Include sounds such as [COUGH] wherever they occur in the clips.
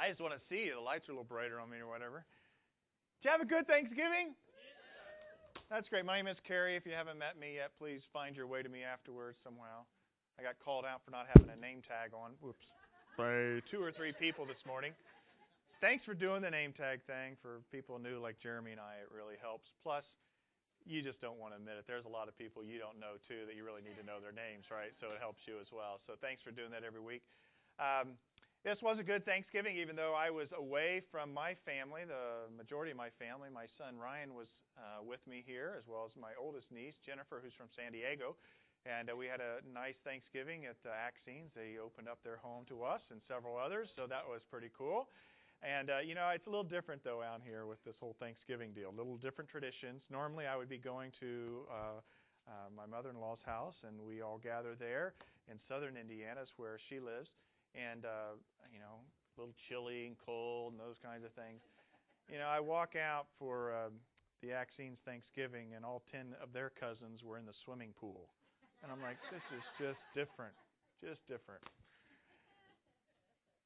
I just want to see you. The lights are a little brighter on me or whatever. Did you have a good Thanksgiving? That's great. My name is Kerry. If you haven't met me yet, please find your way to me afterwards somehow. I got called out for not having a name tag on. Whoops. By two or three people this morning. Thanks for doing the name tag thing. For people new like Jeremy and I, it really helps. Plus, you just don't want to admit it. There's a lot of people you don't know too that you really need to know their names, right? So it helps you as well. So thanks for doing that every week. Um, this was a good Thanksgiving, even though I was away from my family, the majority of my family. My son Ryan was uh, with me here, as well as my oldest niece, Jennifer, who's from San Diego. And uh, we had a nice Thanksgiving at the Axines. They opened up their home to us and several others, so that was pretty cool. And, uh, you know, it's a little different, though, out here with this whole Thanksgiving deal. Little different traditions. Normally, I would be going to uh, uh, my mother in law's house, and we all gather there in southern Indiana, is where she lives and uh, you know, a little chilly and cold and those kinds of things. You know, I walk out for uh, the Axines Thanksgiving, and all ten of their cousins were in the swimming pool, and I'm like, this is just different, just different.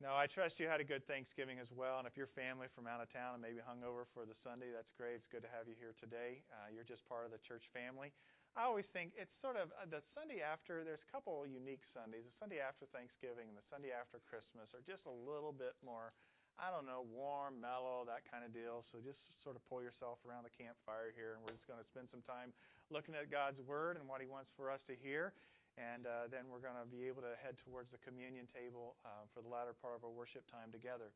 No, I trust you had a good Thanksgiving as well. And if your family from out of town and maybe hung over for the Sunday, that's great. It's good to have you here today. Uh, you're just part of the church family. I always think it's sort of uh, the Sunday after. There's a couple unique Sundays. The Sunday after Thanksgiving and the Sunday after Christmas are just a little bit more, I don't know, warm, mellow, that kind of deal. So just sort of pull yourself around the campfire here, and we're just going to spend some time looking at God's Word and what He wants for us to hear. And uh, then we're going to be able to head towards the communion table uh, for the latter part of our worship time together.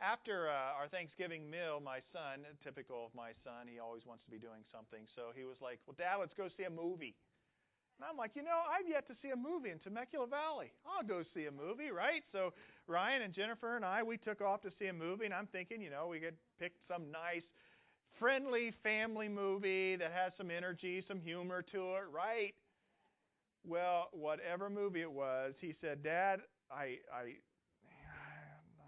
After uh, our Thanksgiving meal, my son, typical of my son, he always wants to be doing something. So he was like, Well, Dad, let's go see a movie. And I'm like, You know, I've yet to see a movie in Temecula Valley. I'll go see a movie, right? So Ryan and Jennifer and I, we took off to see a movie, and I'm thinking, you know, we could pick some nice, friendly family movie that has some energy, some humor to it, right? Well, whatever movie it was, he said, Dad, I, I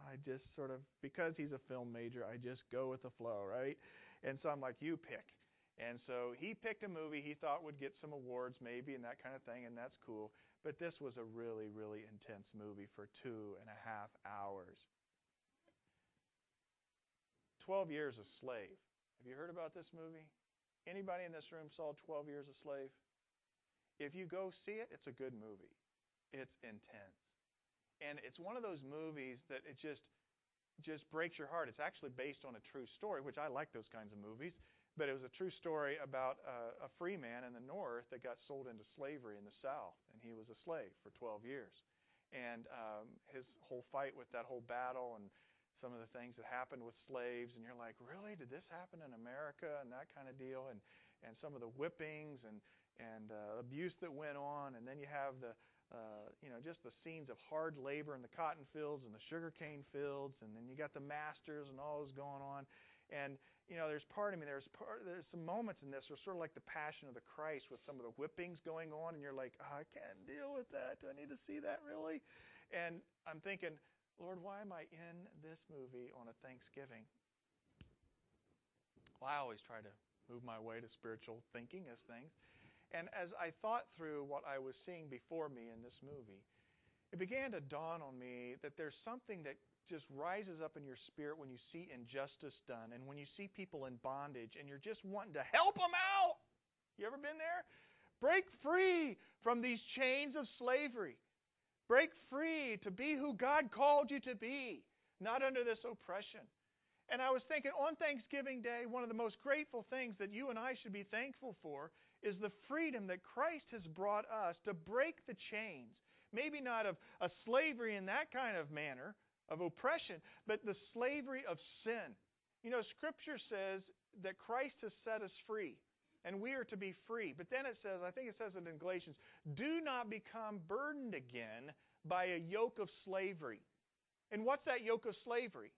I just sort of because he's a film major, I just go with the flow, right? And so I'm like, you pick. And so he picked a movie he thought would get some awards, maybe, and that kind of thing, and that's cool. But this was a really, really intense movie for two and a half hours. 12 Years a Slave. Have you heard about this movie? Anybody in this room saw 12 Years a Slave? If you go see it, it's a good movie. It's intense and it's one of those movies that it just just breaks your heart. It's actually based on a true story, which I like those kinds of movies. But it was a true story about a, a free man in the North that got sold into slavery in the South, and he was a slave for 12 years. And um, his whole fight with that whole battle and some of the things that happened with slaves, and you're like, really? Did this happen in America? And that kind of deal, and and some of the whippings and and uh, abuse that went on, and then you have the uh, you know, just the scenes of hard labor in the cotton fields and the sugarcane fields, and then you got the masters and all those going on. And you know, there's part of me. There's part. There's some moments in this are sort of like the Passion of the Christ with some of the whippings going on, and you're like, oh, I can't deal with that. Do I need to see that really? And I'm thinking, Lord, why am I in this movie on a Thanksgiving? Well, I always try to move my way to spiritual thinking as things. And as I thought through what I was seeing before me in this movie, it began to dawn on me that there's something that just rises up in your spirit when you see injustice done and when you see people in bondage and you're just wanting to help them out. You ever been there? Break free from these chains of slavery. Break free to be who God called you to be, not under this oppression. And I was thinking on Thanksgiving Day, one of the most grateful things that you and I should be thankful for is the freedom that Christ has brought us to break the chains. Maybe not of a slavery in that kind of manner, of oppression, but the slavery of sin. You know, Scripture says that Christ has set us free, and we are to be free. But then it says, I think it says it in Galatians, do not become burdened again by a yoke of slavery. And what's that yoke of slavery?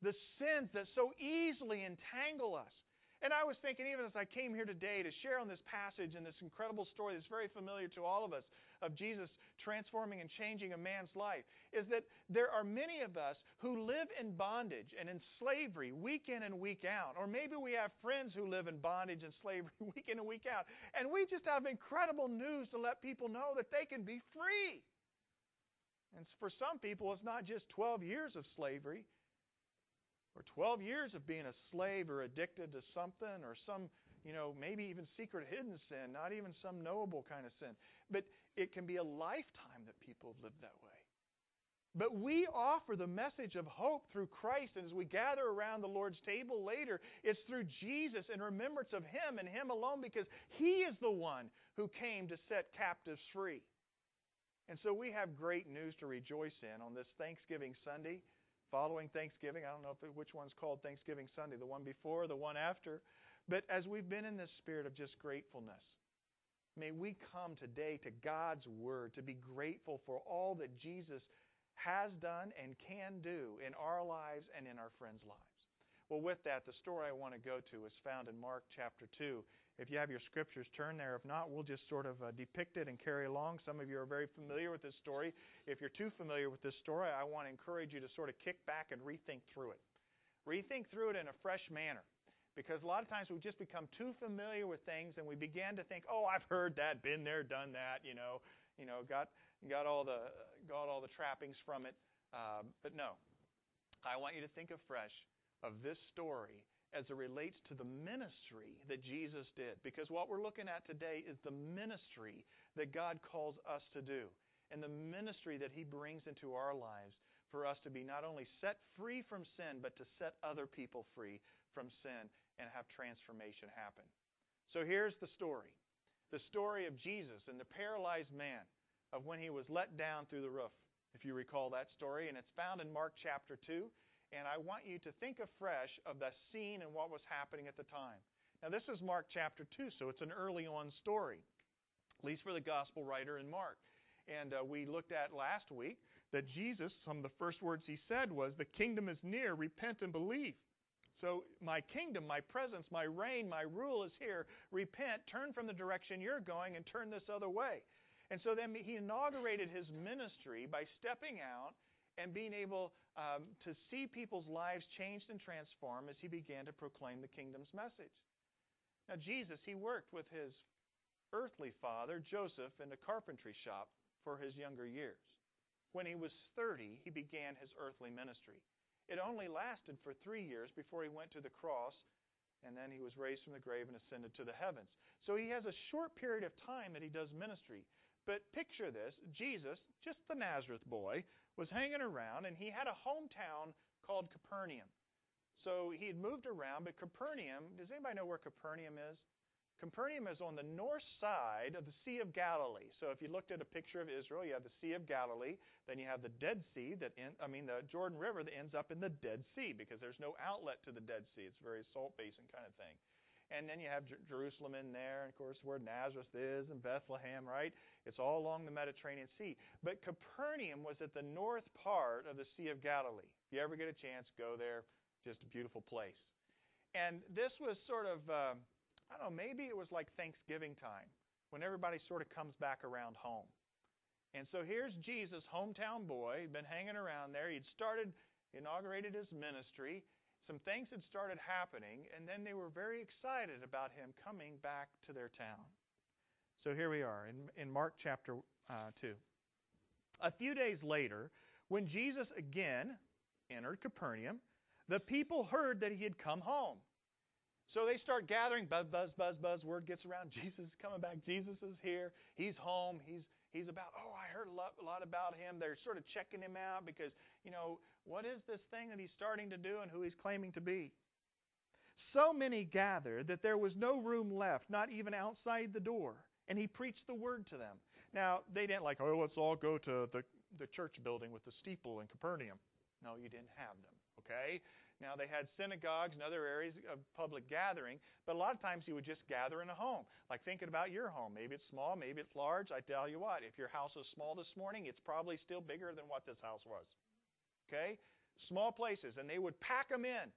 The sins that so easily entangle us. And I was thinking, even as I came here today to share on this passage and this incredible story that's very familiar to all of us of Jesus transforming and changing a man's life, is that there are many of us who live in bondage and in slavery week in and week out. Or maybe we have friends who live in bondage and slavery [LAUGHS] week in and week out. And we just have incredible news to let people know that they can be free. And for some people, it's not just 12 years of slavery or 12 years of being a slave or addicted to something or some, you know, maybe even secret hidden sin, not even some knowable kind of sin. But it can be a lifetime that people have lived that way. But we offer the message of hope through Christ. And as we gather around the Lord's table later, it's through Jesus in remembrance of Him and Him alone because He is the one who came to set captives free. And so we have great news to rejoice in on this Thanksgiving Sunday. Following Thanksgiving, I don't know if which one's called Thanksgiving Sunday, the one before, the one after. But as we've been in this spirit of just gratefulness, may we come today to God's Word to be grateful for all that Jesus has done and can do in our lives and in our friends' lives. Well, with that, the story I want to go to is found in Mark chapter 2. If you have your scriptures, turn there. If not, we'll just sort of uh, depict it and carry along. Some of you are very familiar with this story. If you're too familiar with this story, I want to encourage you to sort of kick back and rethink through it. Rethink through it in a fresh manner. Because a lot of times we just become too familiar with things and we begin to think, oh, I've heard that, been there, done that, you know, you know, got got all the got all the trappings from it. Uh, but no, I want you to think afresh of this story as it relates to the ministry that Jesus did. Because what we're looking at today is the ministry that God calls us to do, and the ministry that He brings into our lives for us to be not only set free from sin, but to set other people free from sin and have transformation happen. So here's the story the story of Jesus and the paralyzed man of when he was let down through the roof, if you recall that story. And it's found in Mark chapter 2. And I want you to think afresh of the scene and what was happening at the time. Now, this is Mark chapter 2, so it's an early on story, at least for the gospel writer in Mark. And uh, we looked at last week that Jesus, some of the first words he said was, The kingdom is near, repent and believe. So, my kingdom, my presence, my reign, my rule is here. Repent, turn from the direction you're going, and turn this other way. And so then he inaugurated his ministry by stepping out and being able um, to see people's lives changed and transformed as he began to proclaim the kingdom's message. Now, Jesus, he worked with his earthly father, Joseph, in a carpentry shop for his younger years. When he was 30, he began his earthly ministry. It only lasted for three years before he went to the cross, and then he was raised from the grave and ascended to the heavens. So he has a short period of time that he does ministry. But picture this Jesus, just the Nazareth boy, was hanging around, and he had a hometown called Capernaum. So he had moved around, but Capernaum, does anybody know where Capernaum is? Capernaum is on the north side of the Sea of Galilee. So if you looked at a picture of Israel, you have the Sea of Galilee, then you have the Dead Sea that I mean the Jordan River that ends up in the Dead Sea because there's no outlet to the Dead Sea. It's a very salt basin kind of thing. And then you have Jer- Jerusalem in there, and of course where Nazareth is, and Bethlehem, right? It's all along the Mediterranean Sea. But Capernaum was at the north part of the Sea of Galilee. If you ever get a chance, go there. Just a beautiful place. And this was sort of, uh, I don't know, maybe it was like Thanksgiving time when everybody sort of comes back around home. And so here's Jesus, hometown boy, been hanging around there. He'd started, inaugurated his ministry, some things had started happening, and then they were very excited about him coming back to their town. So here we are in, in Mark chapter uh, 2. A few days later, when Jesus again entered Capernaum, the people heard that he had come home. So they start gathering, buzz, buzz, buzz, buzz. Word gets around. [LAUGHS] Jesus is coming back. Jesus is here. He's home. He's he's about. Oh, heard a lot, a lot about him. They're sort of checking him out because you know what is this thing that he's starting to do and who he's claiming to be? So many gathered that there was no room left, not even outside the door. And he preached the word to them. Now, they didn't like, oh, let's all go to the, the church building with the steeple in Capernaum. No, you didn't have them, okay? Now, they had synagogues and other areas of public gathering, but a lot of times you would just gather in a home. Like thinking about your home. Maybe it's small, maybe it's large. I tell you what, if your house is small this morning, it's probably still bigger than what this house was. Okay? Small places, and they would pack them in.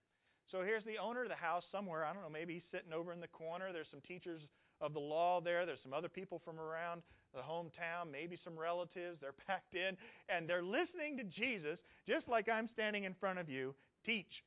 So here's the owner of the house somewhere. I don't know, maybe he's sitting over in the corner. There's some teachers of the law there. There's some other people from around the hometown, maybe some relatives. They're [LAUGHS] packed in, and they're listening to Jesus, just like I'm standing in front of you, teach.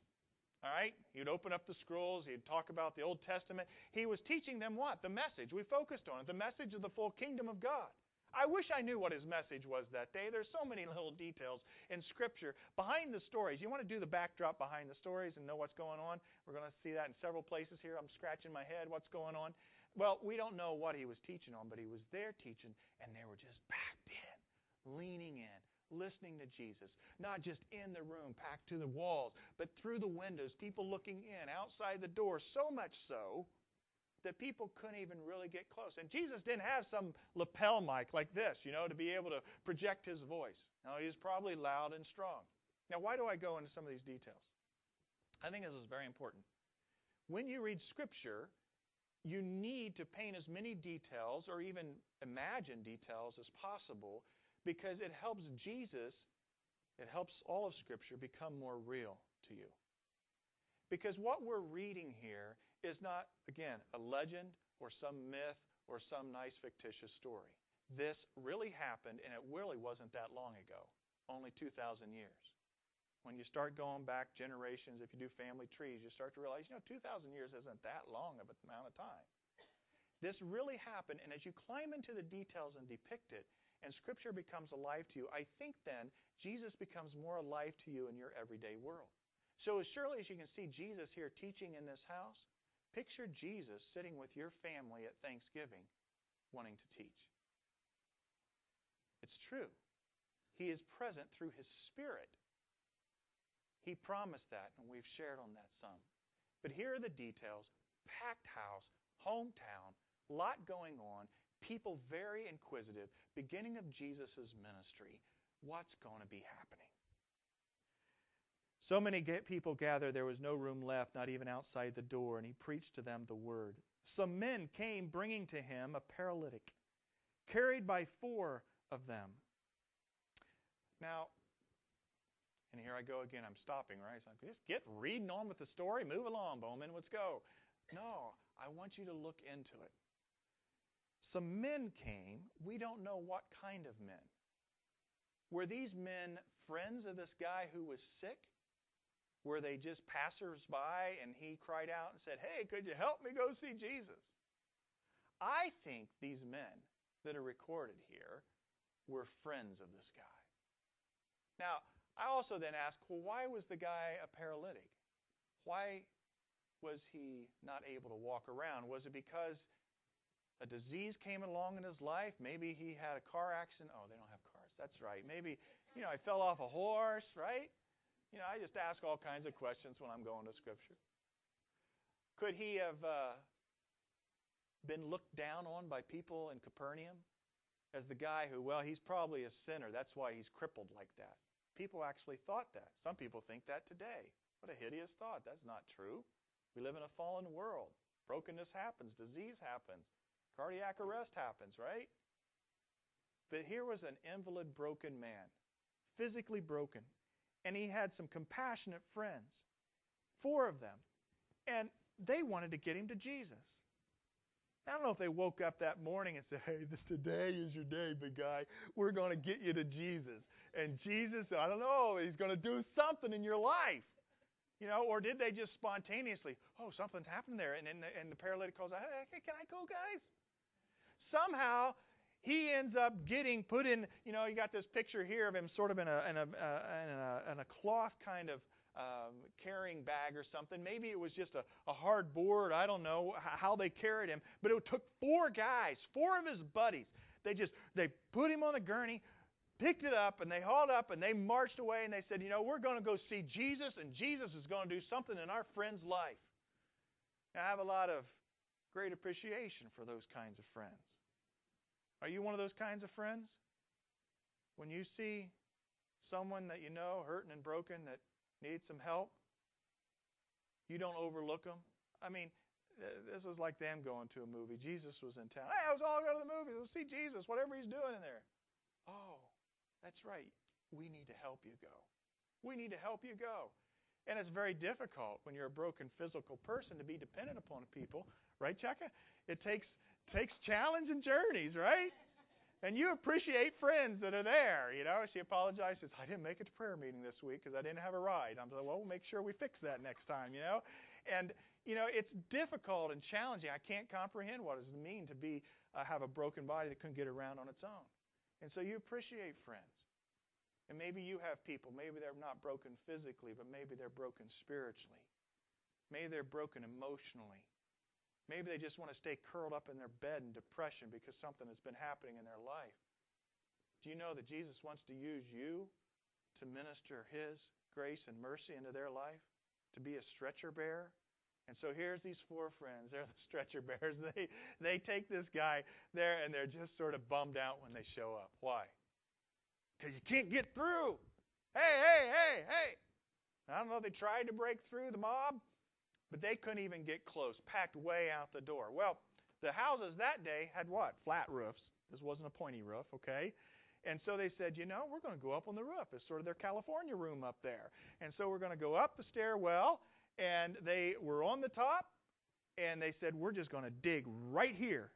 All right? He'd open up the scrolls. He'd talk about the Old Testament. He was teaching them what? The message. We focused on it. The message of the full kingdom of God. I wish I knew what his message was that day. There's so many little details in Scripture behind the stories. You want to do the backdrop behind the stories and know what's going on? We're going to see that in several places here. I'm scratching my head. What's going on? Well, we don't know what he was teaching on, but he was there teaching, and they were just packed in, leaning in, listening to Jesus. Not just in the room, packed to the walls, but through the windows, people looking in, outside the door, so much so that people couldn't even really get close. And Jesus didn't have some lapel mic like this, you know, to be able to project his voice. No, he was probably loud and strong. Now, why do I go into some of these details? I think this is very important. When you read Scripture, you need to paint as many details or even imagine details as possible because it helps Jesus, it helps all of Scripture become more real to you. Because what we're reading here is not, again, a legend or some myth or some nice fictitious story. This really happened, and it really wasn't that long ago, only 2,000 years. When you start going back generations, if you do family trees, you start to realize, you know, 2,000 years isn't that long of an amount of time. This really happened, and as you climb into the details and depict it, and Scripture becomes alive to you, I think then Jesus becomes more alive to you in your everyday world. So as surely as you can see Jesus here teaching in this house, Picture Jesus sitting with your family at Thanksgiving wanting to teach. It's true. He is present through His Spirit. He promised that, and we've shared on that some. But here are the details packed house, hometown, lot going on, people very inquisitive, beginning of Jesus' ministry. What's going to be happening? So many people gathered, there was no room left, not even outside the door, and he preached to them the word. Some men came bringing to him a paralytic, carried by four of them. Now, and here I go again. I'm stopping, right? So just get reading on with the story. Move along, Bowman. Let's go. No, I want you to look into it. Some men came. We don't know what kind of men. Were these men friends of this guy who was sick? Were they just passersby and he cried out and said, Hey, could you help me go see Jesus? I think these men that are recorded here were friends of this guy. Now, I also then ask, well, why was the guy a paralytic? Why was he not able to walk around? Was it because a disease came along in his life? Maybe he had a car accident. Oh, they don't have cars. That's right. Maybe, you know, I fell off a horse, right? You know, I just ask all kinds of questions when I'm going to Scripture. Could he have uh, been looked down on by people in Capernaum as the guy who, well, he's probably a sinner. That's why he's crippled like that. People actually thought that. Some people think that today. What a hideous thought. That's not true. We live in a fallen world. Brokenness happens, disease happens, cardiac arrest happens, right? But here was an invalid, broken man, physically broken and he had some compassionate friends, four of them, and they wanted to get him to Jesus. I don't know if they woke up that morning and said, Hey, this today is your day, big guy. We're going to get you to Jesus. And Jesus, I don't know, he's going to do something in your life. You know, or did they just spontaneously, oh, something's happened there, and then the, and the paralytic calls out, hey, can I go, guys? Somehow he ends up getting put in, you know, you got this picture here of him sort of in a, in a, uh, in a, in a cloth kind of um, carrying bag or something. Maybe it was just a, a hard board. I don't know how they carried him. But it took four guys, four of his buddies. They just, they put him on the gurney, picked it up, and they hauled up, and they marched away, and they said, you know, we're going to go see Jesus, and Jesus is going to do something in our friend's life. Now, I have a lot of great appreciation for those kinds of friends. Are you one of those kinds of friends? When you see someone that you know hurting and broken that needs some help, you don't overlook them. I mean, this was like them going to a movie. Jesus was in town. Hey, let's all go to the movie. Let's see Jesus, whatever he's doing in there. Oh, that's right. We need to help you go. We need to help you go. And it's very difficult when you're a broken physical person to be dependent upon people, right, Chaka? It takes takes challenge and journeys, right? And you appreciate friends that are there. You know, she apologizes. I didn't make it to prayer meeting this week because I didn't have a ride. I'm like, well, we'll make sure we fix that next time. You know, and you know it's difficult and challenging. I can't comprehend what does it mean to be uh, have a broken body that couldn't get around on its own. And so you appreciate friends. And maybe you have people, maybe they're not broken physically, but maybe they're broken spiritually. Maybe they're broken emotionally. Maybe they just want to stay curled up in their bed in depression because something has been happening in their life. Do you know that Jesus wants to use you to minister His grace and mercy into their life? To be a stretcher bearer? And so here's these four friends. They're the [LAUGHS] stretcher bearers. They they take this guy there and they're just sort of bummed out when they show up. Why? Because you can't get through. Hey, hey, hey, hey. I don't know they tried to break through the mob, but they couldn't even get close, packed way out the door. Well, the houses that day had what? Flat roofs. This wasn't a pointy roof, okay? And so they said, you know, we're going to go up on the roof. It's sort of their California room up there. And so we're going to go up the stairwell, and they were on the top, and they said, we're just going to dig right here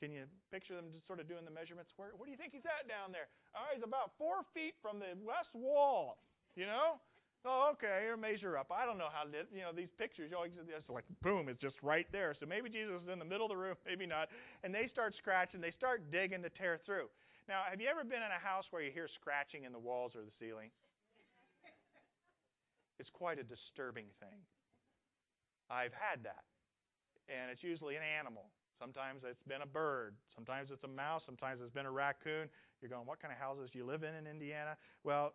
can you picture them just sort of doing the measurements? Where, where do you think he's at down there? Oh, he's about four feet from the west wall. You know? Oh, okay, here, measure up. I don't know how, you know, these pictures, you always, it's like, boom, it's just right there. So maybe Jesus is in the middle of the room, [LAUGHS] maybe not. And they start scratching, they start digging to tear through. Now, have you ever been in a house where you hear scratching in the walls or the ceiling? It's quite a disturbing thing. I've had that. And it's usually an animal. Sometimes it's been a bird. Sometimes it's a mouse. Sometimes it's been a raccoon. You're going, what kind of houses do you live in in Indiana? Well,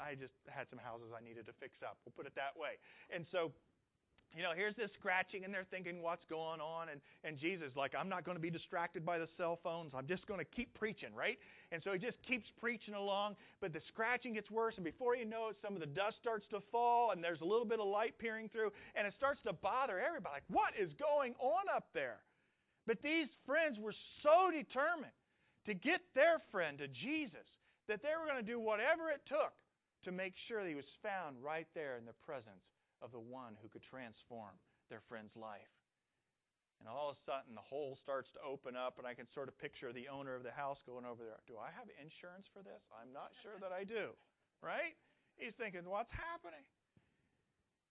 I just had some houses I needed to fix up. We'll put it that way. And so you know, here's this scratching, and they're thinking, what's going on? And, and Jesus like, I'm not going to be distracted by the cell phones. I'm just going to keep preaching, right? And so he just keeps preaching along, but the scratching gets worse, and before you know it, some of the dust starts to fall, and there's a little bit of light peering through, and it starts to bother everybody. Like, what is going on up there? But these friends were so determined to get their friend to Jesus that they were going to do whatever it took to make sure that he was found right there in the presence of the one who could transform their friend's life. And all of a sudden, the hole starts to open up, and I can sort of picture the owner of the house going over there. Do I have insurance for this? I'm not sure that I do. Right? He's thinking, what's happening?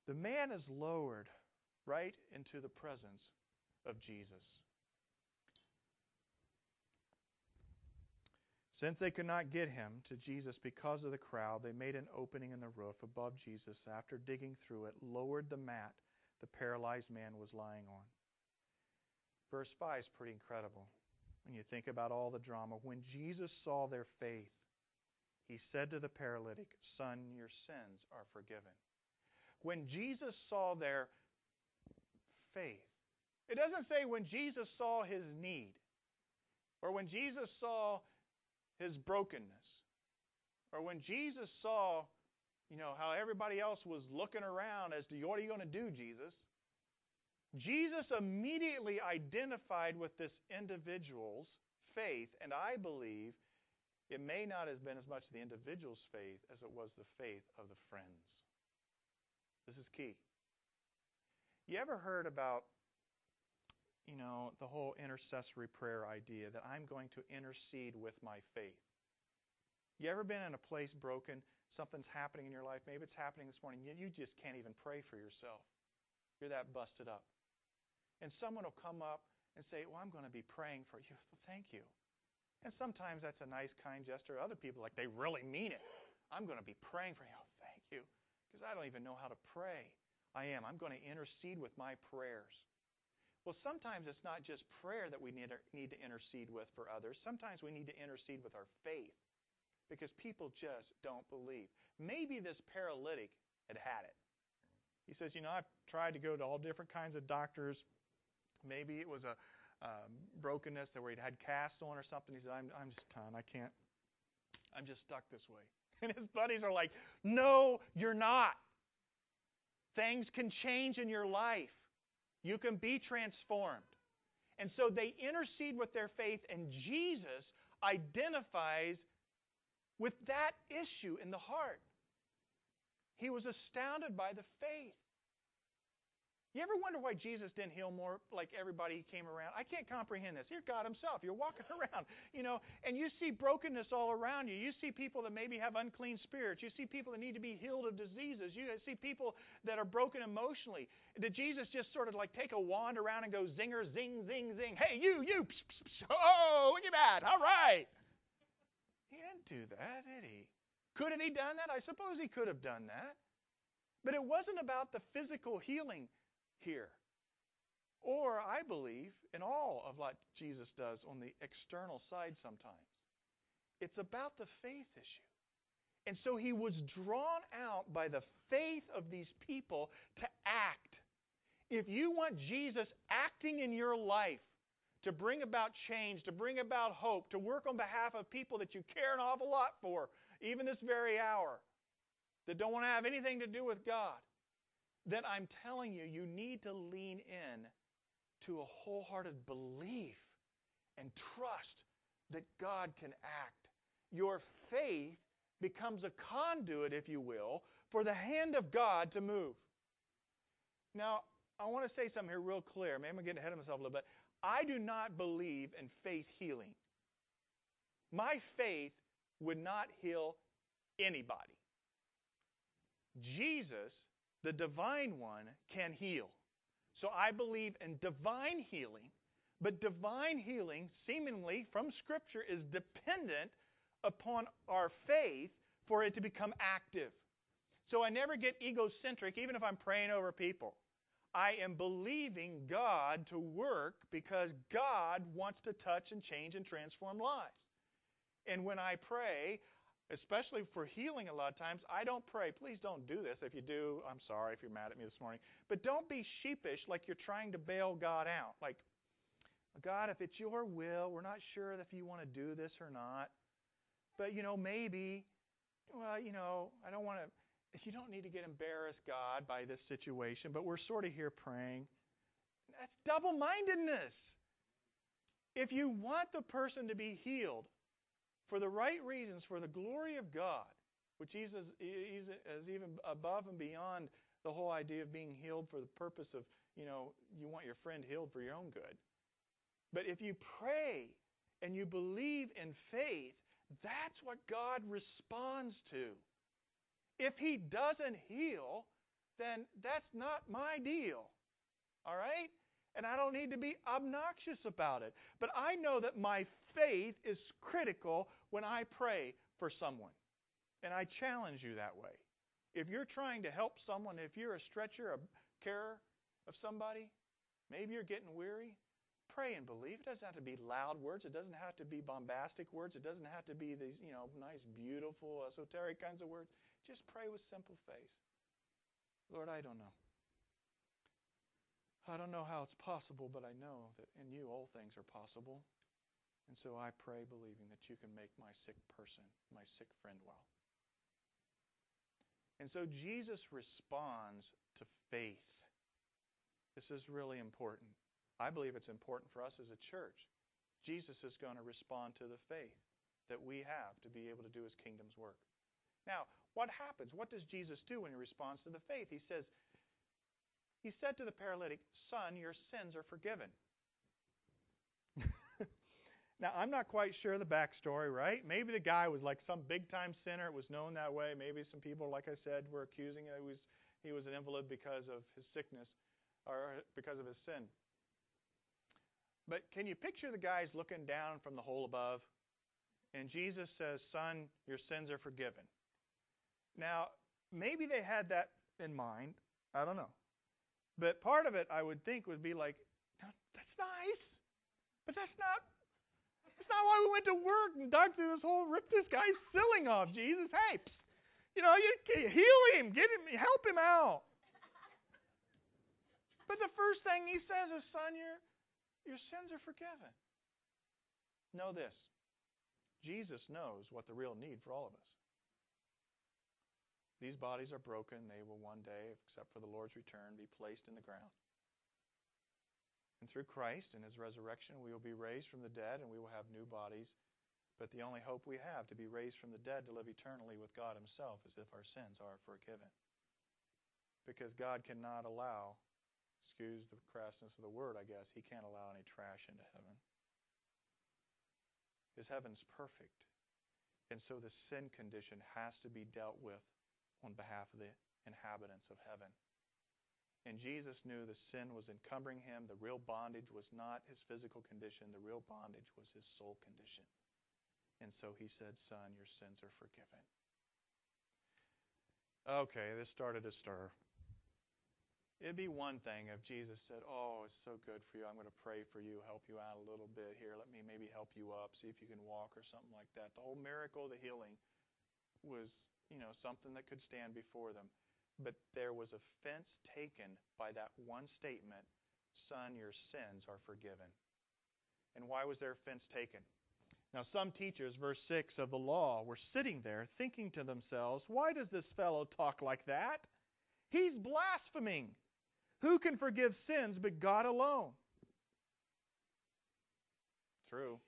The man is lowered right into the presence of Jesus. Since they could not get him to Jesus because of the crowd, they made an opening in the roof above Jesus. After digging through it, lowered the mat the paralyzed man was lying on. Verse 5 is pretty incredible when you think about all the drama. When Jesus saw their faith, he said to the paralytic, Son, your sins are forgiven. When Jesus saw their faith, it doesn't say when Jesus saw his need or when Jesus saw his brokenness. Or when Jesus saw, you know, how everybody else was looking around as to what are you going to do, Jesus? Jesus immediately identified with this individual's faith, and I believe it may not have been as much the individual's faith as it was the faith of the friends. This is key. You ever heard about you know, the whole intercessory prayer idea that I'm going to intercede with my faith. You ever been in a place broken? Something's happening in your life. Maybe it's happening this morning. You, just can't even pray for yourself. You're that busted up. And someone will come up and say, Well, I'm going to be praying for you. Well, thank you. And sometimes that's a nice, kind gesture. Other people, like, they really mean it. I'm going to be praying for you. Oh, thank you. Because I don't even know how to pray. I am. I'm going to intercede with my prayers. Well, sometimes it's not just prayer that we need, need to intercede with for others. Sometimes we need to intercede with our faith because people just don't believe. Maybe this paralytic had had it. He says, You know, I've tried to go to all different kinds of doctors. Maybe it was a um, brokenness that where he'd had cast on or something. He said, I'm, I'm just done. I can't. I'm just stuck this way. [LAUGHS] And his buddies are like, No, you're not. Things can change in your life. You can be transformed. And so they intercede with their faith, and Jesus identifies with that issue in the heart. He was astounded by the faith. You ever wonder why Jesus didn't heal more like everybody came around? I can't comprehend this. You're God Himself. You're walking [LAUGHS] around, you know, and you see brokenness all around you. You see people that maybe have unclean spirits. You see people that need to be healed of diseases. You see people that are broken emotionally. Did Jesus just sort of like take a wand around and go zinger, zing, zing, zing? Hey, you, you, psh, psh, psh, oh, look at that. All right. He didn't do that, did he? Could have he done that? I suppose he could have done that. But it wasn't about the physical healing here. Or, I believe, in all of what Jesus does on the external side sometimes. It's about the faith issue. And so he was drawn out by the faith of these people to act. If you want Jesus acting in your life to bring about change, to bring about hope, to work on behalf of people that you care an awful lot for, even this very hour, that don't want to have anything to do with God, then I'm telling you, you need to lean in to a wholehearted belief and trust that God can act. Your faith becomes a conduit, if you will, for the hand of God to move. Now, I want to say something here real clear. Maybe I'm getting ahead of myself a little bit. I do not believe in faith healing. My faith would not heal anybody. Jesus, the divine one, can heal. So I believe in divine healing, but divine healing, seemingly from Scripture, is dependent upon our faith for it to become active. So I never get egocentric, even if I'm praying over people. I am believing God to work because God wants to touch and change and transform lives. And when I pray, especially for healing a lot of times, I don't pray. Please don't do this. If you do, I'm sorry if you're mad at me this morning. But don't be sheepish like you're trying to bail God out. Like, God, if it's your will, we're not sure if you want to do this or not. But, you know, maybe, well, you know, I don't want to, you don't need to get embarrassed, God, by this situation, but we're sort of here praying. That's double mindedness. If you want the person to be healed for the right reasons, for the glory of God, which is, even above and beyond the whole idea of being healed for the purpose of, you know, you want your friend healed for your own good. But if you pray and you believe in faith, that's what God responds to. If He doesn't heal, then that's not my deal. All right? And I don't need to be obnoxious about it. But I know that my faith is critical when I pray for someone. And I challenge you that way. If you're trying to help someone, if you're a stretcher, a carer of somebody, maybe you're getting weary, pray and believe. It doesn't have to be loud words. It doesn't have to be bombastic words. It doesn't have to be these, you know, nice, beautiful, esoteric kinds of words. Just pray with simple faith. Lord, I don't know. I don't know how it's possible, but I know that in you all things are possible. And so I pray, believing that you can make my sick person, my sick friend, well. And so Jesus responds to faith. This is really important. I believe it's important for us as a church. Jesus is going to respond to the faith that we have to be able to do his kingdom's work. Now, what happens? What does Jesus do when he responds to the faith? He says, He said to the paralytic, Son, your sins are forgiven. [LAUGHS] now, I'm not quite sure the backstory, right? Maybe the guy was like some big time sinner. It was known that way. Maybe some people, like I said, were accusing him he was, he was an invalid because of his sickness or because of his sin. But can you picture the guys looking down from the hole above? And Jesus says, Son, your sins are forgiven. Now, maybe they had that in mind. I don't know. But part of it, I would think, would be like, that's nice. But that's not that's not why we went to work and dug through this whole rip this guy's ceiling off, Jesus. Hey, you know, you heal him, get him, help him out. But the first thing he says is, son, you're your sins are forgiven. Know this Jesus knows what the real need for all of us. These bodies are broken. They will one day, except for the Lord's return, be placed in the ground. And through Christ and his resurrection, we will be raised from the dead and we will have new bodies. But the only hope we have to be raised from the dead to live eternally with God himself is if our sins are forgiven. Because God cannot allow excuse the crassness of the word, I guess, he can't allow any trash into heaven. His heaven's perfect. And so the sin condition has to be dealt with on behalf of the inhabitants of heaven. And Jesus knew the sin was encumbering him. The real bondage was not his physical condition, the real bondage was his soul condition. And so he said, Son, your sins are forgiven. Okay, this started to stir. It'd be one thing if Jesus said, Oh, it's so good for you. I'm going to pray for you, help you out a little bit here. Let me maybe help you up, see if you can walk or something like that. The whole miracle, the healing, was, you know, something that could stand before them. But there was offense taken by that one statement Son, your sins are forgiven. And why was there offense taken? Now, some teachers, verse 6 of the law, were sitting there thinking to themselves, Why does this fellow talk like that? He's blaspheming. Who can forgive sins but God alone? True.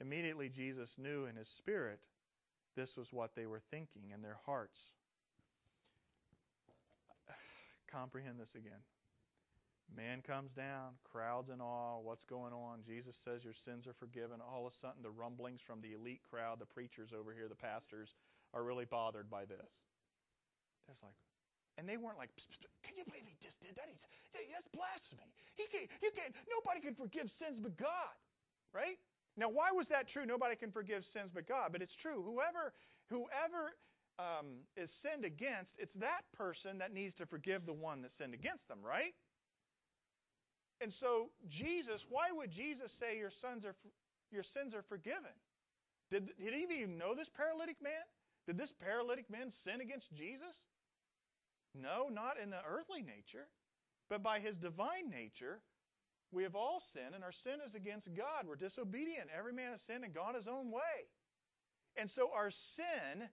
Immediately, Jesus knew in his spirit this was what they were thinking in their hearts. [SIGHS] Comprehend this again. Man comes down, crowds in awe. What's going on? Jesus says your sins are forgiven. All of a sudden, the rumblings from the elite crowd, the preachers over here, the pastors, are really bothered by this. That's like, and they weren't like, can you believe he just did that? He's, that's blasphemy. He can't, you can't, nobody can forgive sins but God, right? Now, why was that true? Nobody can forgive sins but God, but it's true. Whoever, whoever um, is sinned against, it's that person that needs to forgive the one that sinned against them, right? And so Jesus, why would Jesus say your sons are your sins are forgiven? Did, did he even know this paralytic man? Did this paralytic man sin against Jesus? No, not in the earthly nature, but by his divine nature, we have all sinned, and our sin is against God. We're disobedient. Every man has sinned and gone his own way. And so our sin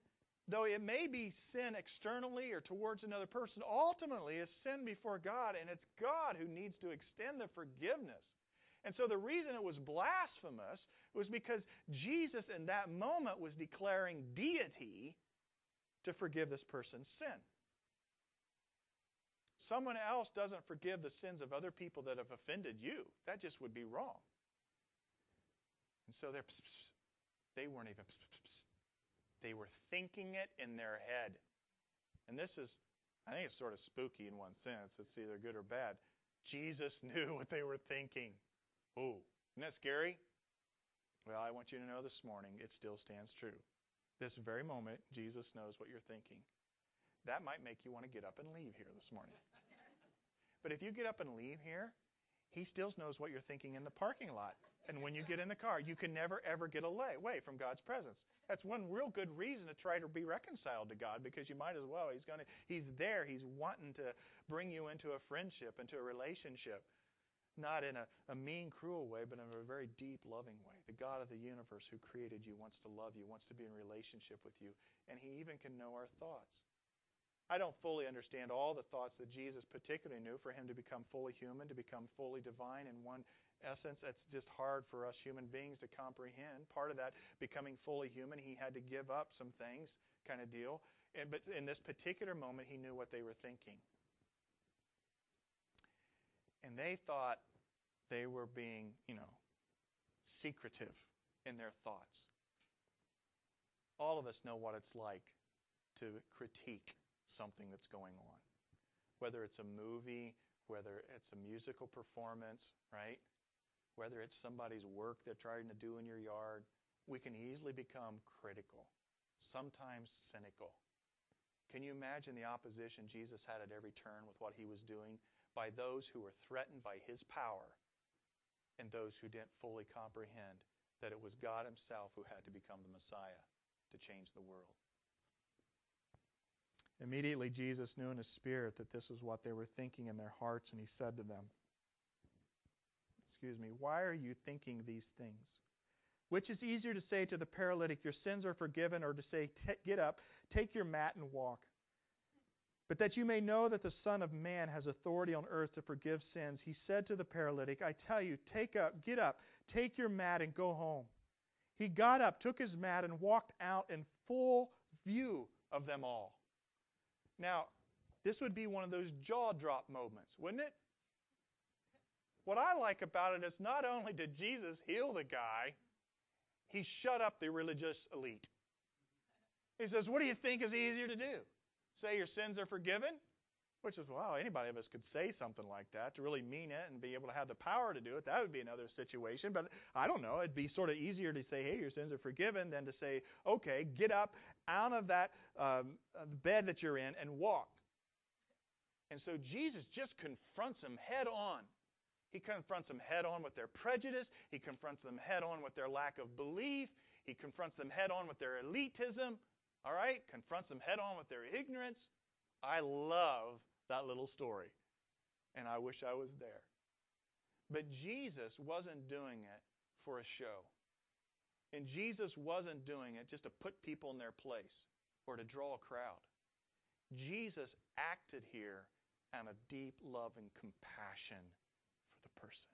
though it may be sin externally or towards another person, ultimately is sin before God, and it's God who needs to extend the forgiveness. And so the reason it was blasphemous was because Jesus in that moment was declaring deity to forgive this person's sin. Someone else doesn't forgive the sins of other people that have offended you. That just would be wrong. And so they weren't even they were thinking it in their head. And this is, I think it's sort of spooky in one sense. It's either good or bad. Jesus [LAUGHS] knew what they were thinking. Ooh, isn't that scary? Well, I want you to know this morning it still stands true. This very moment, Jesus knows what you're thinking. That might make you want to get up and leave here this morning. [LAUGHS] But if you get up and leave here, he still knows what you're thinking in the parking lot. And when you get in the car, you can never, ever get away from God's presence. That's one real good reason to try to be reconciled to God because you might as well. He's to he's there. He's wanting to bring you into a friendship, into a relationship. Not in a, a mean, cruel way, but in a very deep, loving way. The God of the universe who created you wants to love you, wants to be in relationship with you, and He even can know our thoughts. I don't fully understand all the thoughts that Jesus particularly knew for him to become fully human, to become fully divine in one essence, that's just hard for us human beings to comprehend. Part of that, becoming fully human, he had to give up some things, kind of deal. And, but in this particular moment, he knew what they were thinking. And they thought they were being, you know, secretive in their thoughts. All of us know what it's like to critique something that's going on. Whether it's a movie, whether it's a musical performance, right? whether it's somebody's work they're trying to do in your yard, we can easily become critical, sometimes cynical. Can you imagine the opposition Jesus had at every turn with what he was doing by those who were threatened by his power and those who didn't fully comprehend that it was God himself who had to become the Messiah to change the world? Immediately, Jesus knew in his spirit that this was what they were thinking in their hearts, and he said to them, excuse me, why are you thinking these things? Which is easier to say to the paralytic, Your sins are forgiven, or to say, Get up, take your mat, and walk? But that you may know that the Son of Man has authority on earth to forgive sins, he said to the paralytic, I tell you, take up, get up, take your mat, and go home. He got up, took his mat, and walked out in full view of them all. Now, this would be one of those jaw drop moments, wouldn't it? What I like about it is not only did Jesus heal the guy, he shut up the religious elite. He says, What do you think is easier to do? Say your sins are forgiven? Which is, wow, anybody of us could say something like that to really mean it and be able to have the power to do it. That would be another situation. But I don't know. It'd be sort of easier to say, hey, your sins are forgiven than to say, okay, get up out of that um, bed that you're in and walk. And so Jesus just confronts them head on. He confronts them head on with their prejudice. He confronts them head on with their lack of belief. He confronts them head on with their elitism. All right? Confronts them head on with their ignorance. I love that little story. And I wish I was there. But Jesus wasn't doing it for a show. And Jesus wasn't doing it just to put people in their place or to draw a crowd. Jesus acted here out of deep love and compassion for the person.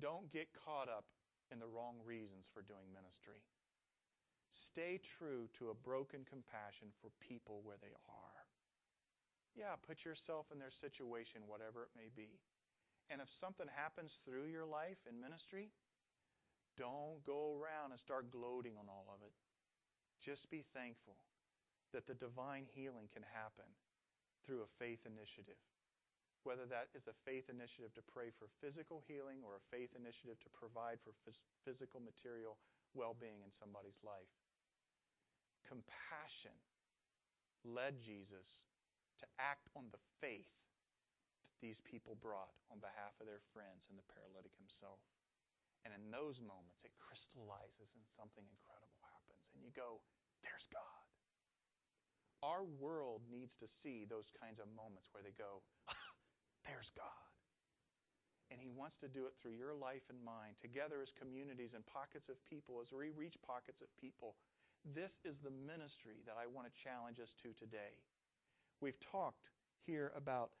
Don't get caught up in the wrong reasons for doing ministry. Stay true to a broken compassion for people where they are. Yeah, put yourself in their situation, whatever it may be. And if something happens through your life in ministry, don't go around and start gloating on all of it. Just be thankful that the divine healing can happen through a faith initiative. Whether that is a faith initiative to pray for physical healing or a faith initiative to provide for physical material well being in somebody's life. Compassion led Jesus to act on the faith that these people brought on behalf of their friends and the paralytic himself. And in those moments, it crystallizes and something incredible happens. And you go, there's God. Our world needs to see those kinds of moments where they go, [LAUGHS] there's God. And He wants to do it through your life and mine, together as communities and pockets of people, as we reach pockets of people. This is the ministry that I want to challenge us to today. We've talked here about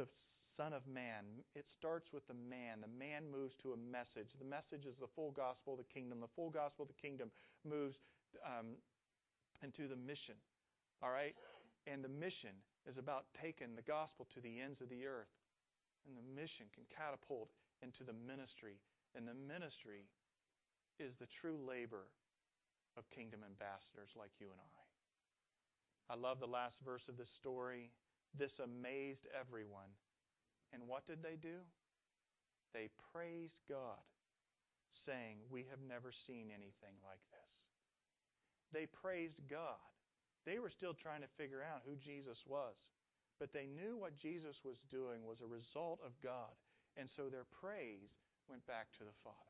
the Son of Man. It starts with the man. The man moves to a message. The message is the full gospel of the kingdom. The full gospel of the kingdom moves um, into the mission. All right? And the mission is about taking the gospel to the ends of the earth. And the mission can catapult into the ministry. And the ministry is the true labor of kingdom ambassadors like you and I. I love the last verse of this story. This amazed everyone. And what did they do? They praised God, saying, We have never seen anything like this. They praised God. They were still trying to figure out who Jesus was. But they knew what Jesus was doing was a result of God. And so their praise went back to the Father.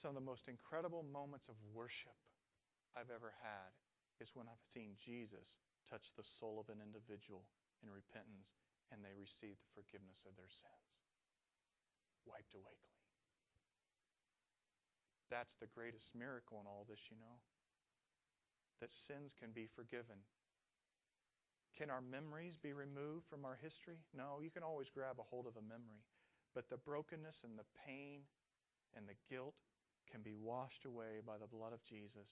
Some of the most incredible moments of worship I've ever had is when I've seen Jesus touch the soul of an individual in repentance and they receive the forgiveness of their sins. Wiped away clean. That's the greatest miracle in all this, you know. That sins can be forgiven. Can our memories be removed from our history? No, you can always grab a hold of a memory. But the brokenness and the pain and the guilt can be washed away by the blood of Jesus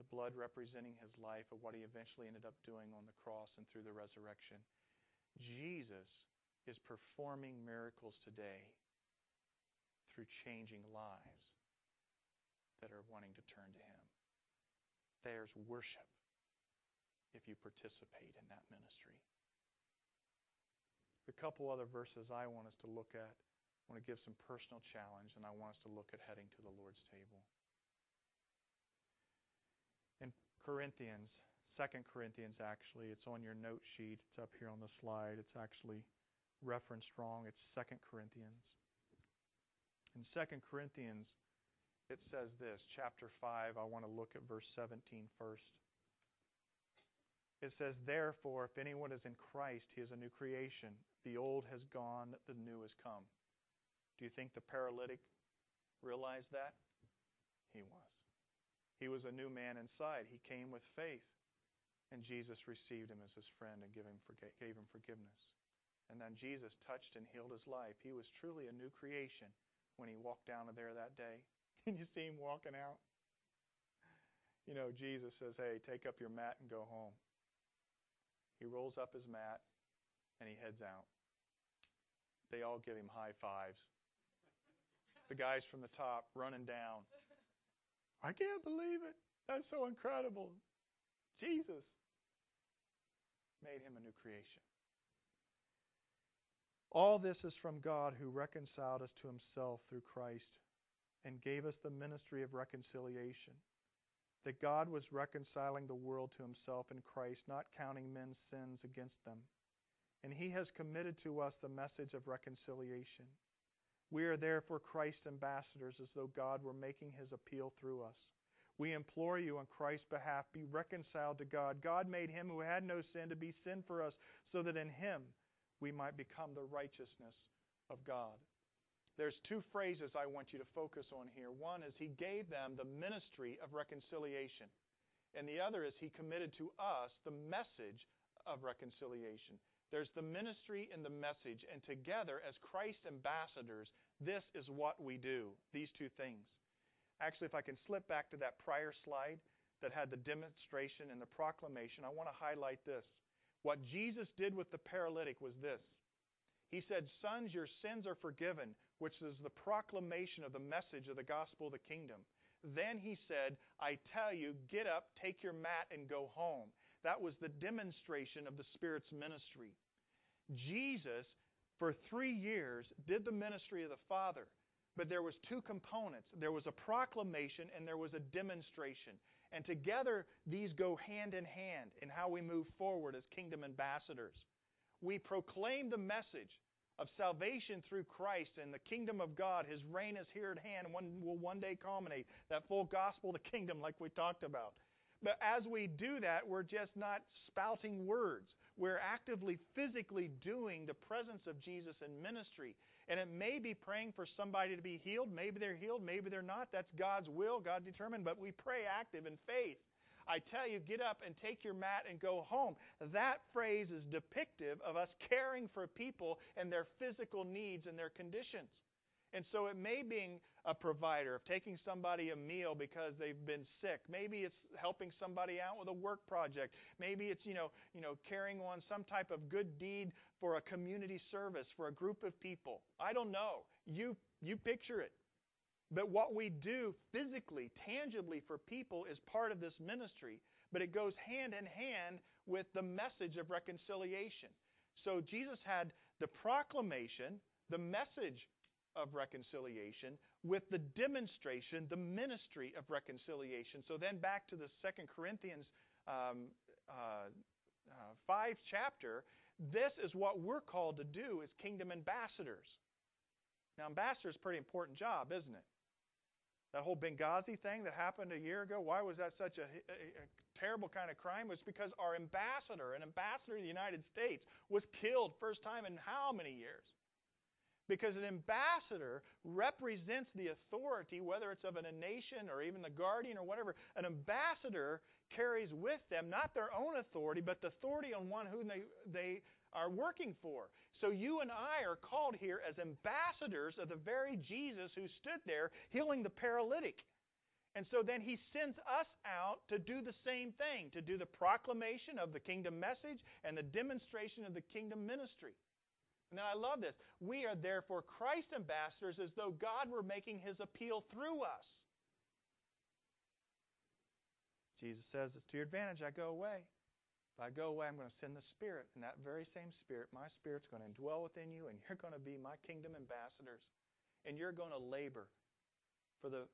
the blood representing his life of what he eventually ended up doing on the cross and through the resurrection. Jesus is performing miracles today through changing lives that are wanting to turn to him. There's worship if you participate in that ministry. A couple other verses I want us to look at. I want to give some personal challenge, and I want us to look at heading to the Lord's table. In Corinthians, Second Corinthians actually, it's on your note sheet. It's up here on the slide. It's actually referenced wrong. It's Second Corinthians. In Second Corinthians, it says this, chapter 5, I want to look at verse 17 first. It says, Therefore, if anyone is in Christ, he is a new creation. The old has gone, the new has come. Do you think the paralytic realized that? He was. He was a new man inside. He came with faith. And Jesus received him as his friend and gave him, gave him forgiveness. And then Jesus touched and healed his life. He was truly a new creation when he walked down to there that day. [LAUGHS] Can you see him walking out? You know, Jesus says, Hey, take up your mat and go home. He rolls up his mat and he heads out. They all give him high fives. The guys from the top running down. I can't believe it. That's so incredible. Jesus made him a new creation. All this is from God who reconciled us to himself through Christ and gave us the ministry of reconciliation. That God was reconciling the world to himself in Christ, not counting men's sins against them. And he has committed to us the message of reconciliation. We are therefore Christ's ambassadors as though God were making his appeal through us. We implore you on Christ's behalf, be reconciled to God. God made him who had no sin to be sin for us, so that in him we might become the righteousness of God. There's two phrases I want you to focus on here. One is he gave them the ministry of reconciliation, and the other is he committed to us the message of reconciliation. There's the ministry and the message, and together as Christ ambassadors, this is what we do, these two things. Actually, if I can slip back to that prior slide that had the demonstration and the proclamation, I want to highlight this. What Jesus did with the paralytic was this. He said, Sons, your sins are forgiven, which is the proclamation of the message of the gospel of the kingdom. Then he said, I tell you, get up, take your mat, and go home. That was the demonstration of the Spirit's ministry. Jesus, for three years, did the ministry of the Father, but there was two components. There was a proclamation and there was a demonstration. And together, these go hand in hand in how we move forward as kingdom ambassadors. We proclaim the message of salvation through Christ and the kingdom of God. His reign is here at hand and one, will one day culminate. That full gospel of the kingdom, like we talked about. But as we do that, we're just not spouting words. We're actively, physically doing the presence of Jesus in ministry. And it may be praying for somebody to be healed. Maybe they're healed, maybe they're not. That's God's will, God determined. But we pray active in faith. I tell you, get up and take your mat and go home. That phrase is depictive of us caring for people and their physical needs and their conditions. And so it may be a provider of taking somebody a meal because they've been sick. Maybe it's helping somebody out with a work project. Maybe it's, you know, you know, carrying on some type of good deed for a community service for a group of people. I don't know. You you picture it. But what we do physically, tangibly for people is part of this ministry, but it goes hand in hand with the message of reconciliation. So Jesus had the proclamation, the message of reconciliation with the demonstration, the ministry of reconciliation. So then back to the Second Corinthians um, uh, uh, 5 chapter, this is what we're called to do as kingdom ambassadors. Now, ambassador is a pretty important job, isn't it? That whole Benghazi thing that happened a year ago, why was that such a, a, a terrible kind of crime? It was because our ambassador, an ambassador of the United States, was killed first time in how many years? Because an ambassador represents the authority, whether it's of a nation or even the guardian or whatever. An ambassador carries with them not their own authority, but the authority on one whom they, they are working for. So you and I are called here as ambassadors of the very Jesus who stood there healing the paralytic. And so then he sends us out to do the same thing, to do the proclamation of the kingdom message and the demonstration of the kingdom ministry. Now, I love this. We are therefore Christ ambassadors as though God were making his appeal through us. Jesus says, It's to your advantage I go away. If I go away, I'm going to send the Spirit. And that very same Spirit, my Spirit's going to dwell within you, and you're going to be my kingdom ambassadors. And you're going to labor. For the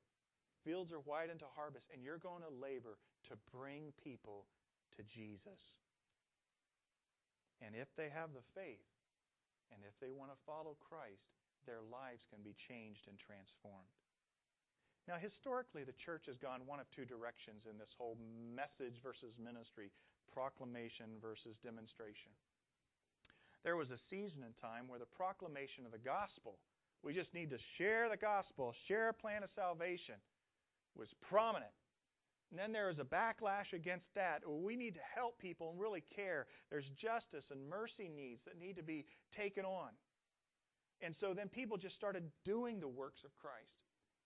fields are white unto harvest, and you're going to labor to bring people to Jesus. And if they have the faith, and if they want to follow Christ, their lives can be changed and transformed. Now, historically, the church has gone one of two directions in this whole message versus ministry, proclamation versus demonstration. There was a season in time where the proclamation of the gospel, we just need to share the gospel, share a plan of salvation, was prominent. And then there is a backlash against that. We need to help people and really care. There's justice and mercy needs that need to be taken on. And so then people just started doing the works of Christ.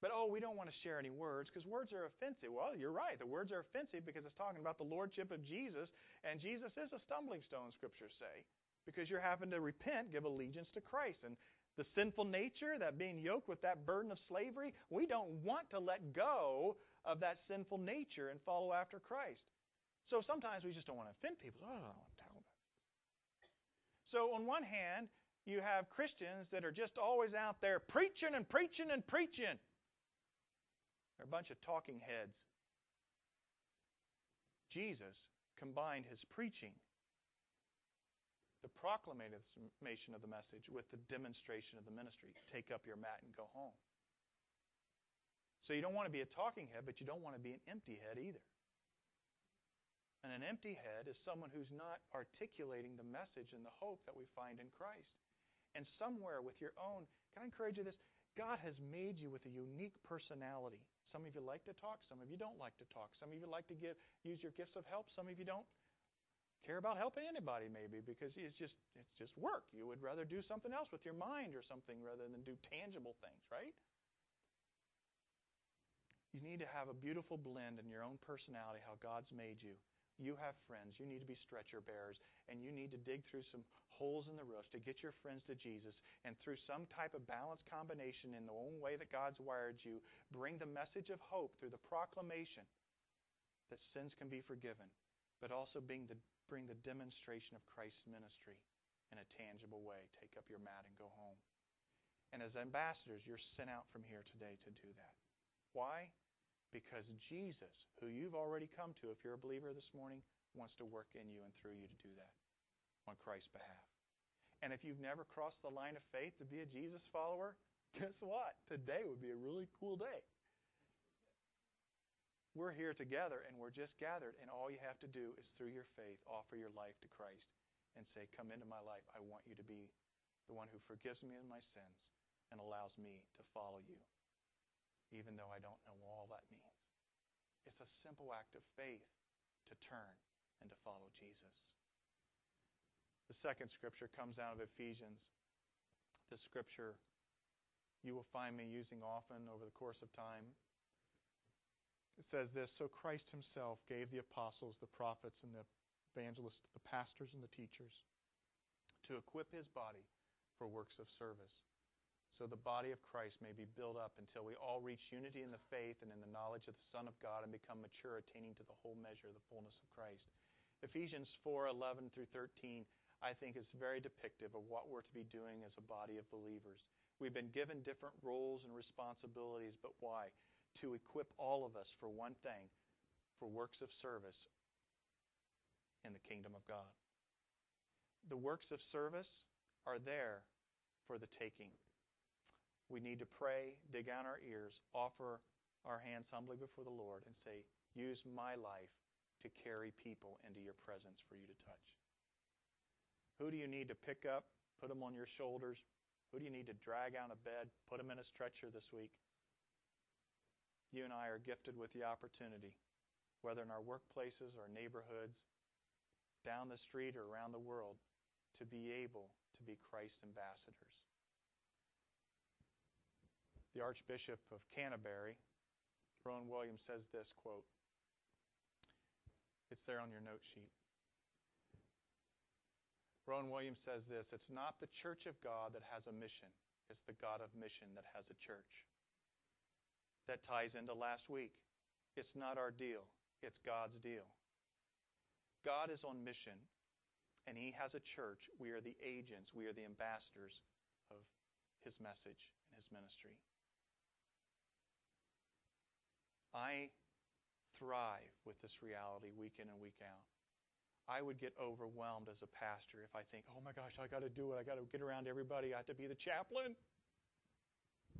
But oh, we don't want to share any words because words are offensive. Well, you're right. The words are offensive because it's talking about the lordship of Jesus, and Jesus is a stumbling stone, scriptures say, because you're having to repent, give allegiance to Christ. And the sinful nature, that being yoked with that burden of slavery, we don't want to let go of that sinful nature and follow after Christ. So sometimes we just don't want to offend people. Oh, I don't want to tell them. So on one hand, you have Christians that are just always out there preaching and preaching and preaching. They're a bunch of talking heads. Jesus combined his preaching, the proclamation of the message, with the demonstration of the ministry. Take up your mat and go home. So you don't want to be a talking head, but you don't want to be an empty head either. And an empty head is someone who's not articulating the message and the hope that we find in Christ. And somewhere with your own, can I encourage you this? God has made you with a unique personality. Some of you like to talk, some of you don't like to talk. Some of you like to give use your gifts of help, some of you don't care about helping anybody maybe because it's just it's just work. You would rather do something else with your mind or something rather than do tangible things, right? You need to have a beautiful blend in your own personality how God's made you you have friends. You need to be stretcher bearers, and you need to dig through some holes in the roof to get your friends to Jesus. And through some type of balanced combination in the own way that God's wired you, bring the message of hope through the proclamation that sins can be forgiven, but also bring the, bring the demonstration of Christ's ministry in a tangible way. Take up your mat and go home. And as ambassadors, you're sent out from here today to do that. Why? Because Jesus, who you've already come to, if you're a believer this morning, wants to work in you and through you to do that on Christ's behalf. And if you've never crossed the line of faith to be a Jesus follower, [LAUGHS] guess what? Today would be a really cool day. We're here together and we're just gathered, and all you have to do is through your faith offer your life to Christ and say, Come into my life. I want you to be the one who forgives me of my sins and allows me to follow you even though I don't know all that means. It's a simple act of faith to turn and to follow Jesus. The second scripture comes out of Ephesians. The scripture you will find me using often over the course of time. It says this So Christ himself gave the apostles, the prophets, and the evangelists, the pastors, and the teachers to equip his body for works of service so the body of Christ may be built up until we all reach unity in the faith and in the knowledge of the Son of God and become mature, attaining to the whole measure of the fullness of Christ. Ephesians 4:11 through 13, I think, is very depictive of what we're to be doing as a body of believers. We've been given different roles and responsibilities, but why? To equip all of us for one thing, for works of service in the kingdom of God. The works of service are there for the taking. We need to pray, dig out our ears, offer our hands humbly before the Lord, and say, Use my life to carry people into your presence for you to touch. Who do you need to pick up, put them on your shoulders? Who do you need to drag out of bed, put them in a stretcher this week? You and I are gifted with the opportunity, whether in our workplaces or neighborhoods, down the street or around the world, to be able to be Christ ambassadors the Archbishop of Canterbury, Rowan Williams, says this quote. It's there on your note sheet. Rowan Williams says this It's not the church of God that has a mission, it's the God of mission that has a church. That ties into last week. It's not our deal, it's God's deal. God is on mission, and He has a church. We are the agents, we are the ambassadors of His message and His ministry. I thrive with this reality week in and week out. I would get overwhelmed as a pastor if I think, oh my gosh, I got to do it. I got to get around everybody. I have to be the chaplain.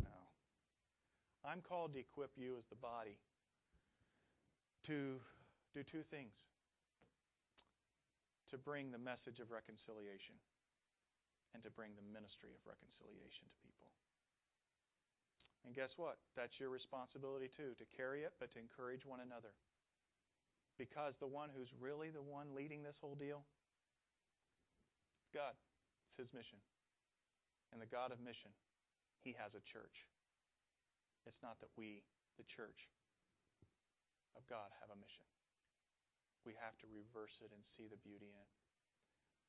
No. I'm called to equip you as the body to do two things to bring the message of reconciliation and to bring the ministry of reconciliation to people. And guess what? That's your responsibility too, to carry it, but to encourage one another. Because the one who's really the one leading this whole deal, God. It's his mission. And the God of mission, he has a church. It's not that we, the church of God, have a mission. We have to reverse it and see the beauty in it.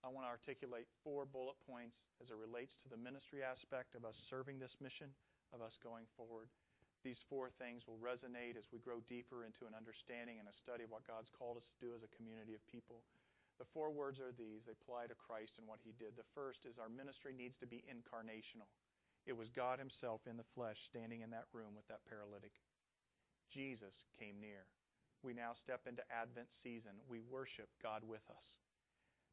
I want to articulate four bullet points as it relates to the ministry aspect of us serving this mission of us going forward. these four things will resonate as we grow deeper into an understanding and a study of what God's called us to do as a community of people. The four words are these. They apply to Christ and what he did. The first is our ministry needs to be incarnational. It was God himself in the flesh standing in that room with that paralytic. Jesus came near. We now step into Advent season. We worship God with us.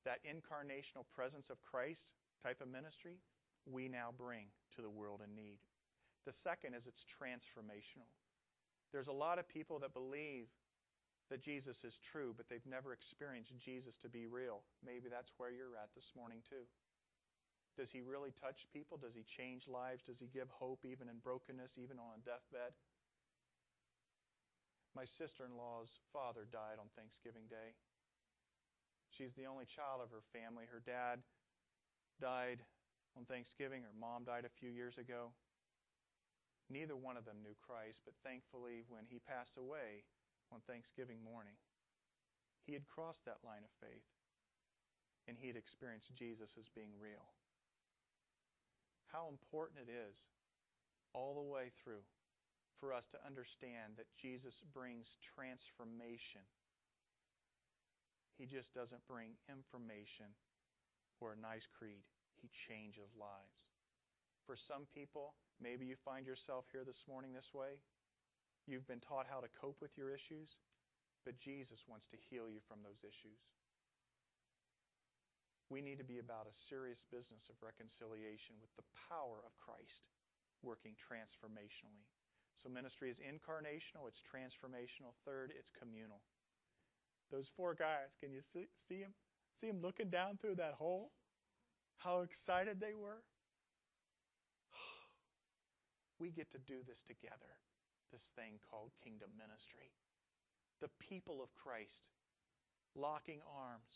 That incarnational presence of Christ type of ministry, we now bring to the world in need. The second is it's transformational. There's a lot of people that believe that Jesus is true, but they've never experienced Jesus to be real. Maybe that's where you're at this morning, too. Does he really touch people? Does he change lives? Does he give hope even in brokenness, even on a deathbed? My sister in law's father died on Thanksgiving Day. She's the only child of her family. Her dad died on Thanksgiving. Her mom died a few years ago. Neither one of them knew Christ, but thankfully, when he passed away on Thanksgiving morning, he had crossed that line of faith and he had experienced Jesus as being real. How important it is all the way through for us to understand that Jesus brings transformation. He just doesn't bring information or a nice creed. He changes lives. For some people, Maybe you find yourself here this morning this way. You've been taught how to cope with your issues, but Jesus wants to heal you from those issues. We need to be about a serious business of reconciliation with the power of Christ working transformationally. So ministry is incarnational, it's transformational. Third, it's communal. Those four guys, can you see, see them? See them looking down through that hole? How excited they were? We get to do this together, this thing called kingdom ministry. The people of Christ, locking arms,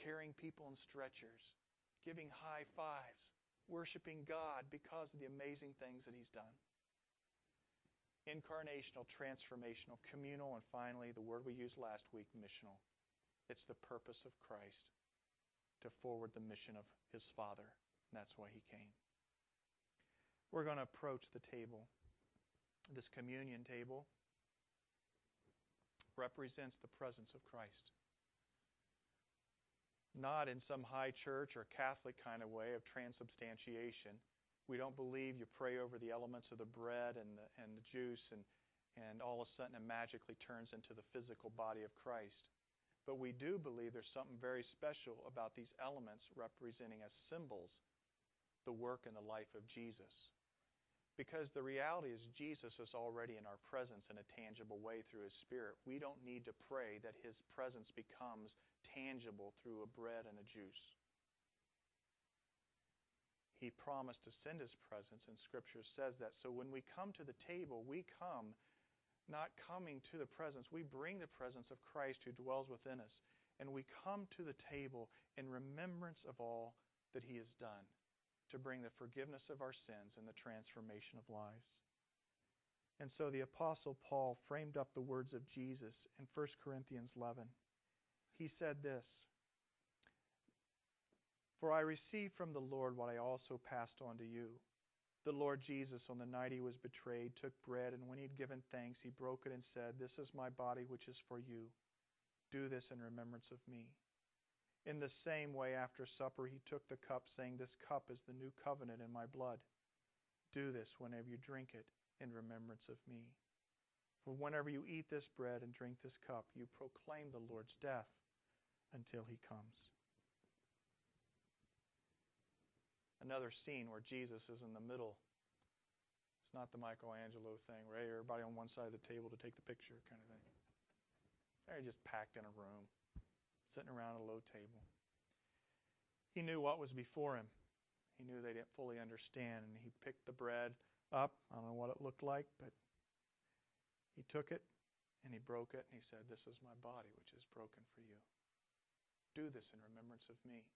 carrying people in stretchers, giving high fives, worshiping God because of the amazing things that He's done. Incarnational, transformational, communal, and finally, the word we used last week, missional. It's the purpose of Christ to forward the mission of His Father. And that's why He came we're going to approach the table. This communion table represents the presence of Christ. Not in some high church or Catholic kind of way of transubstantiation. We don't believe you pray over the elements of the bread and the, and the juice and, and all of a sudden it magically turns into the physical body of Christ. But we do believe there's something very special about these elements representing as symbols the work and the life of Jesus. Because the reality is, Jesus is already in our presence in a tangible way through His Spirit. We don't need to pray that His presence becomes tangible through a bread and a juice. He promised to send His presence, and Scripture says that. So when we come to the table, we come not coming to the presence. We bring the presence of Christ who dwells within us. And we come to the table in remembrance of all that He has done to bring the forgiveness of our sins and the transformation of lives. And so the Apostle Paul framed up the words of Jesus in 1 Corinthians 11. He said this For I received from the Lord what I also passed on to you. The Lord Jesus, on the night he was betrayed, took bread, and when he had given thanks, he broke it and said, This is my body, which is for you. Do this in remembrance of me. In the same way, after supper, he took the cup, saying, This cup is the new covenant in my blood. Do this whenever you drink it in remembrance of me. For whenever you eat this bread and drink this cup, you proclaim the Lord's death until he comes. Another scene where Jesus is in the middle. It's not the Michelangelo thing, right? Everybody on one side of the table to take the picture kind of thing. They're just packed in a room sitting around a low table. He knew what was before him. He knew they didn't fully understand, and he picked the bread up. I don't know what it looked like, but he took it and he broke it and he said, This is my body, which is broken for you. Do this in remembrance of me.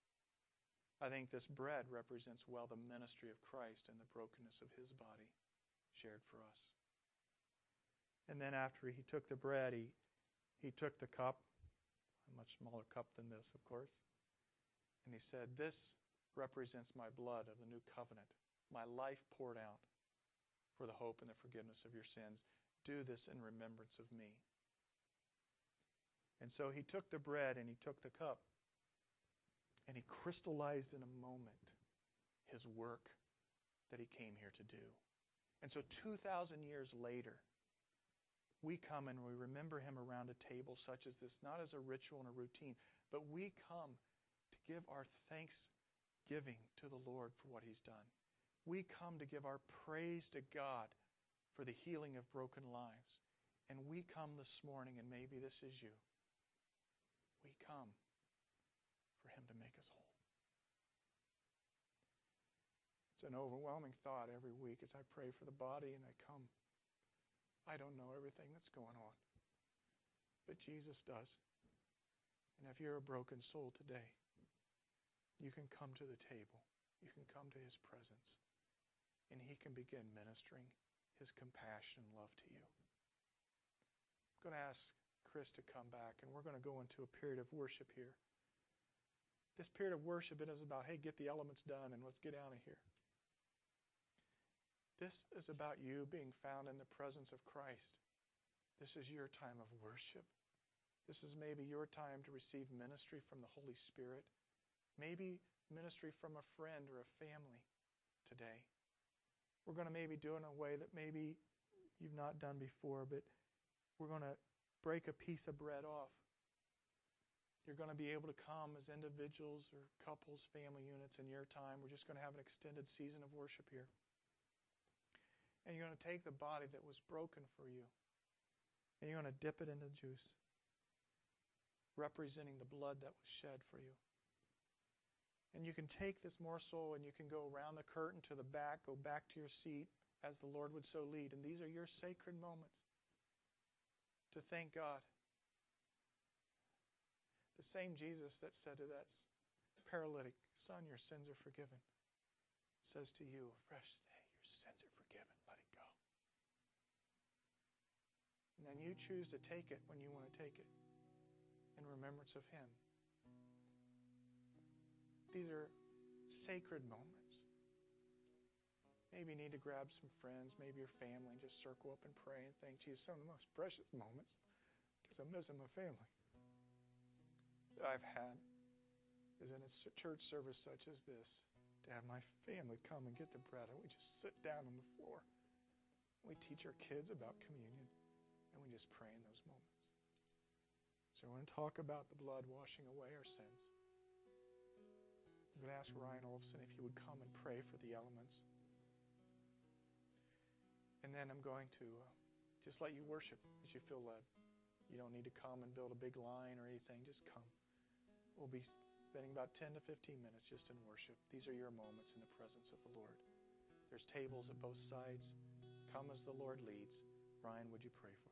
I think this bread represents well the ministry of Christ and the brokenness of his body shared for us. And then after he took the bread, he, he took the cup a much smaller cup than this, of course. And he said, This represents my blood of the new covenant, my life poured out for the hope and the forgiveness of your sins. Do this in remembrance of me. And so he took the bread and he took the cup and he crystallized in a moment his work that he came here to do. And so 2,000 years later, we come and we remember him around a table such as this, not as a ritual and a routine, but we come to give our thanksgiving to the Lord for what he's done. We come to give our praise to God for the healing of broken lives. And we come this morning, and maybe this is you. We come for Him to make us whole. It's an overwhelming thought every week as I pray for the body and I come. I don't know everything that's going on, but Jesus does. And if you're a broken soul today, you can come to the table. You can come to His presence. And He can begin ministering His compassion and love to you. I'm going to ask Chris to come back, and we're going to go into a period of worship here. This period of worship it is about, hey, get the elements done and let's get out of here. This is about you being found in the presence of Christ. This is your time of worship. This is maybe your time to receive ministry from the Holy Spirit. Maybe ministry from a friend or a family today. We're going to maybe do it in a way that maybe you've not done before, but we're going to break a piece of bread off. You're going to be able to come as individuals or couples, family units in your time. We're just going to have an extended season of worship here. And you're going to take the body that was broken for you, and you're going to dip it in the juice, representing the blood that was shed for you. And you can take this morsel and you can go around the curtain to the back, go back to your seat as the Lord would so lead. And these are your sacred moments to thank God. The same Jesus that said to that paralytic, Son, your sins are forgiven, says to you, fresh day, your sins are forgiven. Let it go. And then you choose to take it when you want to take it in remembrance of Him. These are sacred moments. Maybe you need to grab some friends, maybe your family, and just circle up and pray and thank Jesus. Some of the most precious moments because I'm missing my family that I've had is in a church service such as this to have my family come and get the bread and we just sit down on the floor. We teach our kids about communion and we just pray in those moments. So I want to talk about the blood washing away our sins. I'm going to ask Ryan Olson if he would come and pray for the elements. And then I'm going to uh, just let you worship as you feel led. You don't need to come and build a big line or anything. Just come. We'll be spending about 10 to 15 minutes just in worship. These are your moments in the presence of the Lord. There's tables at both sides. Come as the Lord leads. Ryan, would you pray for us?